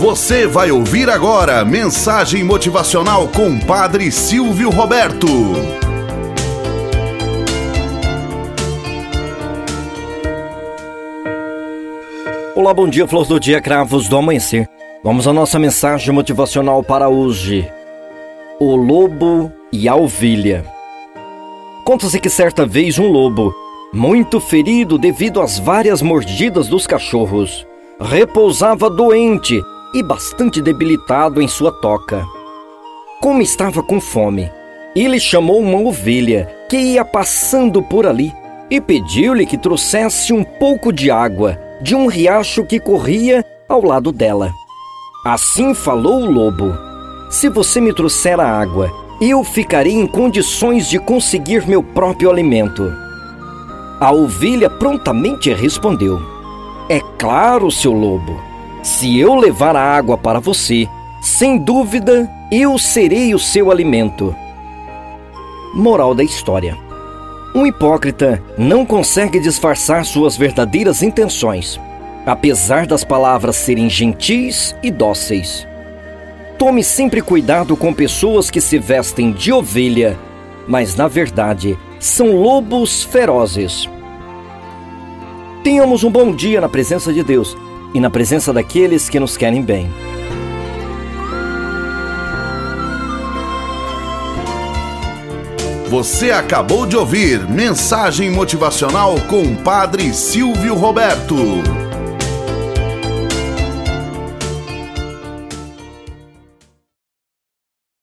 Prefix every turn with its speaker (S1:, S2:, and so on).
S1: Você vai ouvir agora mensagem motivacional com Padre Silvio Roberto.
S2: Olá, bom dia, flores do dia, cravos do amanhecer. Vamos à nossa mensagem motivacional para hoje. O lobo e a ovelha. Conta-se que certa vez um lobo, muito ferido devido às várias mordidas dos cachorros, repousava doente e bastante debilitado em sua toca. Como estava com fome, ele chamou uma ovelha que ia passando por ali e pediu-lhe que trouxesse um pouco de água de um riacho que corria ao lado dela. Assim falou o lobo: Se você me trouxer a água, eu ficarei em condições de conseguir meu próprio alimento. A ovelha prontamente respondeu: É claro, seu lobo. Se eu levar a água para você, sem dúvida eu serei o seu alimento. Moral da história: Um hipócrita não consegue disfarçar suas verdadeiras intenções, apesar das palavras serem gentis e dóceis. Tome sempre cuidado com pessoas que se vestem de ovelha, mas na verdade são lobos ferozes. Tenhamos um bom dia na presença de Deus e na presença daqueles que nos querem bem.
S1: Você acabou de ouvir Mensagem Motivacional com Padre Silvio Roberto.